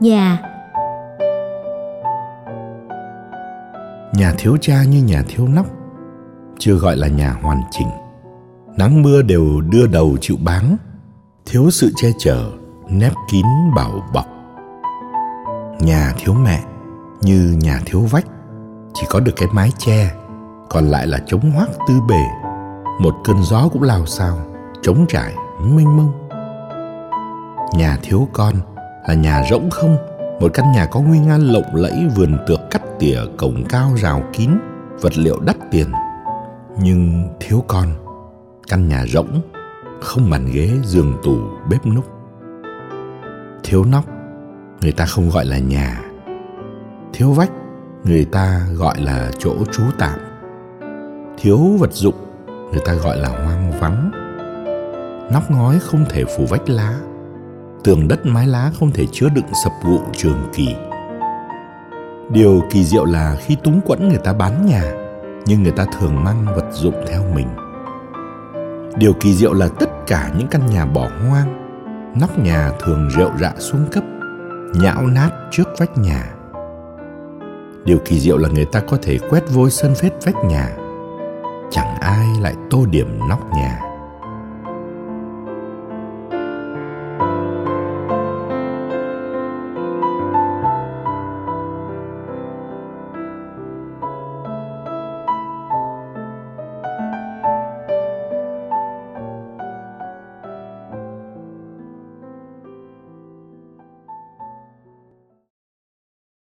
Nhà Nhà thiếu cha như nhà thiếu nóc Chưa gọi là nhà hoàn chỉnh. Nắng mưa đều đưa đầu chịu báng Thiếu sự che chở Nép kín bảo bọc. Nhà thiếu mẹ Như nhà thiếu vách Chỉ có được cái mái che Còn lại là trống hoác tư bề Một cơn gió cũng lao sao Trống trải, mênh mông. Nhà thiếu con là nhà rỗng không Một căn nhà có nguy nga lộng lẫy Vườn tược cắt tỉa cổng cao rào kín Vật liệu đắt tiền. Nhưng thiếu con Căn nhà rỗng Không bàn ghế, giường tủ, bếp núc. Thiếu nóc Người ta không gọi là nhà. Thiếu vách Người ta gọi là chỗ trú tạm. Thiếu vật dụng Người ta gọi là hoang vắng. Nóc ngói không thể phủ vách lá. Tường đất mái lá không thể chứa đựng sập gụ trường kỳ. Điều kỳ diệu là khi túng quẫn người ta bán nhà, Nhưng người ta thường mang vật dụng theo mình. Điều kỳ diệu là tất cả những căn nhà bỏ hoang, Nóc nhà thường rệu rạ xuống cấp, Nhão nát trước vách nhà. Điều kỳ diệu là người ta có thể quét vôi sân phết vách nhà. Chẳng ai lại tô điểm nóc nhà.